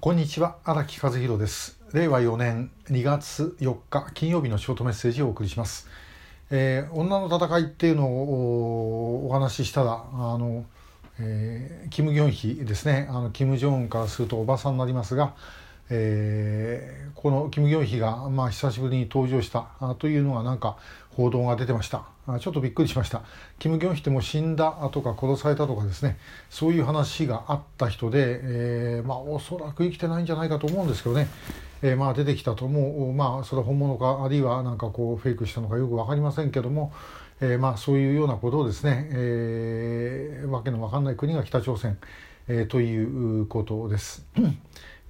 こんにちは荒木和弘です。令和4年2月4日金曜日のショートメッセージをお送りします、えー、女の戦いっていうのをお話ししたらあの、えー、キム・ギョンヒですね。あのキム・ジョンウンからするとおばさんになりますが、えー、このキム・ギョンヒが、まあ、久しぶりに登場したというのがなんか報道が出てました。ちょっとびっくりしました。キム・ギョンヒっても死んだとか殺されたとかですね。そういう話があった人で、えー、まあおそらく生きてないんじゃないかと思うんですけどね、えー、まあ出てきたともまあそれは本物かあるいはなんかこうフェイクしたのかよく分かりませんけども、え、まあそういうようなことをですね、えー、わけのわかんない国が北朝鮮、えー、ということです。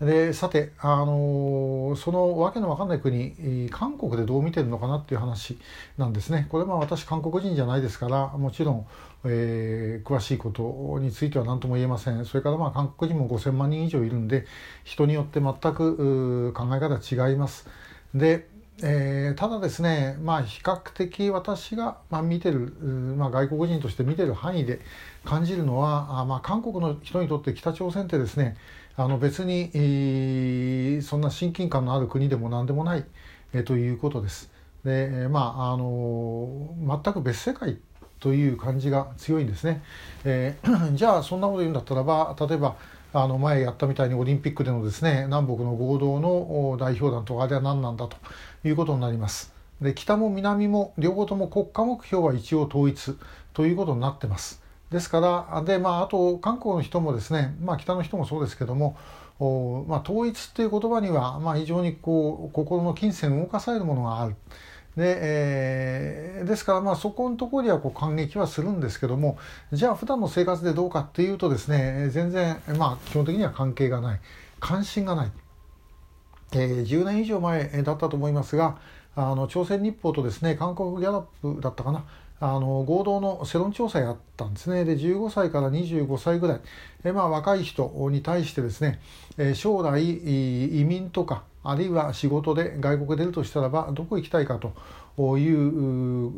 でさて、あのそのわけのわかんない国韓国でどう見てるのかなっていう話なんですね。これは私韓国人じゃないですからもちろん、えー、詳しいことについては何とも言えません。それからまあ韓国人も5,000万人以上いるんで人によって全く考え方違います。でえー、ただですね、まあ、比較的私が、まあ、見てる、まあ、外国人として見てる範囲で感じるのはあ、まあ、韓国の人にとって北朝鮮ってですねあの別に、えー、そんな親近感のある国でも何でもない、えー、ということです。でまああの全く別世界という感じが強いんですね。えー、じゃあそんなこと言うんだったらば例えばあの前やったみたいにオリンピックでのですね南北の合同の代表団とかあれは何なんだということになります。で北も南も両方とも国家目標は一応統一ということになってます。ですからで、まあ、あと韓国の人もですね、まあ、北の人もそうですけどもお、まあ、統一っていう言葉には、まあ、非常にこう心の金銭を動かされるものがある。でえ、ですからまあそこのところにはこう感激はするんですけどもじゃあ普段の生活でどうかっていうとですね全然まあ基本的には関係がない関心がない、えー、10年以上前だったと思いますがあの朝鮮日報とですね韓国ギャラップだったかなあの合同の世論調査やったんですね。で15歳から25歳ぐらい。え、まあ、若い人に対してですね、え将来移民とかあるいは仕事で外国出るとしたらばどこ行きたいかという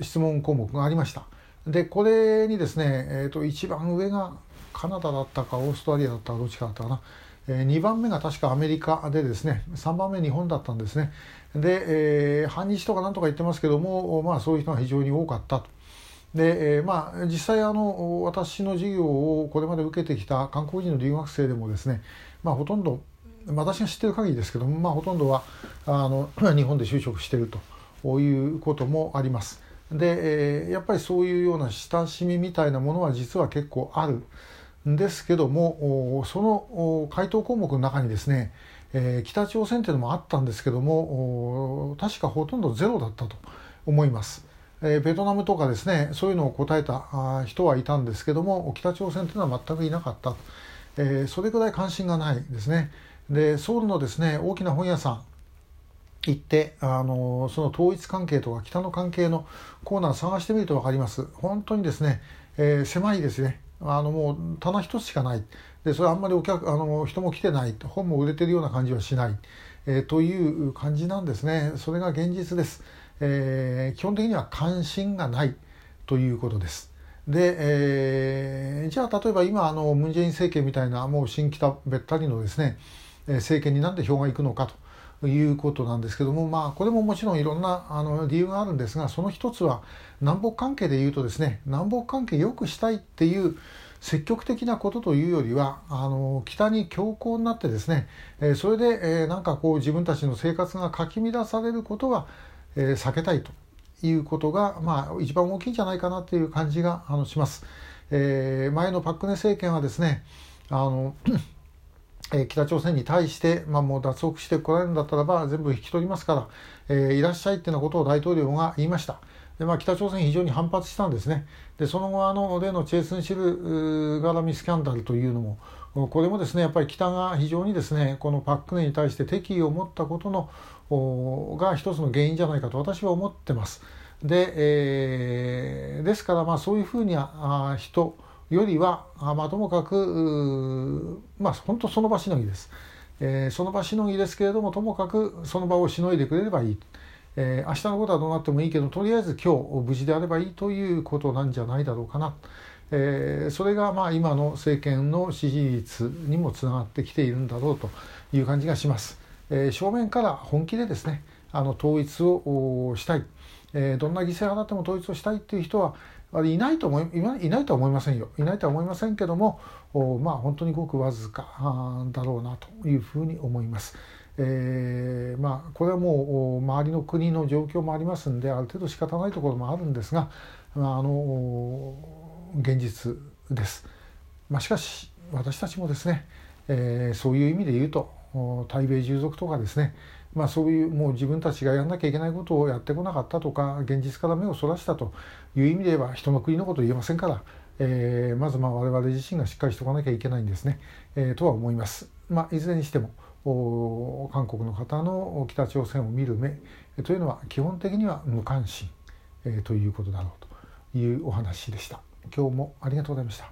質問項目がありました。でこれにですね、えー、と一番上がカナダだったかオーストラリアだったかどっちかだったかな。2番目が確かアメリカでですね3番目日本だったんですねで、えー、反日とかなんとか言ってますけども、まあ、そういう人が非常に多かったと。で、えー、まあ、実際あの私の授業をこれまで受けてきた韓国人の留学生でもですね、まあ、ほとんど私が知ってる限りですけども、まあ、ほとんどはあの 日本で就職してるということもあります。で、えー、やっぱりそういうような親しみみたいなものは実は結構あるですけどもその回答項目の中にですねえ、北朝鮮というのもあったんですけども確かほとんどゼロだったと思います。え、ベトナムとかですねそういうのを答えた人はいたんですけども北朝鮮というのは全くいなかった、え、それぐらい関心がないですね。でソウルのですね大きな本屋さん行ってあのその統一関係とか北の関係のコーナー探してみると分かります本当にですね、え、狭いですねあのもう棚一つしかない。でそれあんまりお客あの人も来てない。本も売れてるような感じはしない、えー、という感じなんですね。それが現実です、えー、基本的には関心がない。ということです。で、えー、じゃあ例えば今あのムン・ジェイン政権みたいなもう新北べったりのですね政権になんで票がいくのかと。いうことなんですけども、まあ、これももちろんいろんなあの理由があるんですがその一つは南北関係でいうとですね南北関係良くしたいっていう積極的なことというよりはあの北に強硬になってですね、えそれで、えなんかこう自分たちの生活がかき乱されることは、え避けたいということが、まあ、一番大きいんじゃないかなという感じがあのします。えー、前のパク・クネ政権はですねあのえ北朝鮮に対して、まあ、もう脱北してこられるんだったらば全部引き取りますから、えー、いらっしゃいっていうようなことを大統領が言いました。でまあ、北朝鮮非常に反発したんですね。でその後あの例のチェイスンシル絡みスキャンダルというのもこれもですねやっぱり北が非常にですねこのパク・クネに対して敵意を持ったことのが一つの原因じゃないかと私は思ってます。で,、えー、ですからまあそういうふうにあ人よりはあまあ、ともかくまあ本当その場しのぎです、えー、その場しのぎですけれどもともかくその場をしのいでくれればいい、えー、明日のことはどうなってもいいけどとりあえず今日無事であればいいということなんじゃないだろうかな、えー、それがまあ今の政権の支持率にもつながってきているんだろうという感じがします。えー、正面から本気でですねあの統一をしたい、えー、どんな犠牲を払っても統一をしたいっていう人はあいないと思いいないとは思いませんよいないとは思いませんけどもまあ本当にごくわずかだろうなというふうに思います。えー、まあこれはもう周りの国の状況もありますんである程度仕方ないところもあるんですが、まあ、あの現実です。まあ、しかし私たちもですね、えー、そういう意味で言うと対米従属とかですねまあ、そういうもう自分たちがやらなきゃいけないことをやってこなかったとか現実から目をそらしたという意味で言えば人の国のことを言えませんから、えー、まずまあ我々自身がしっかりしておかなきゃいけないんですね、えー、とは思います。まあ、いずれにしても韓国の方の北朝鮮を見る目というのは基本的には無関心、えー、ということだろうというお話でした。今日もありがとうございました。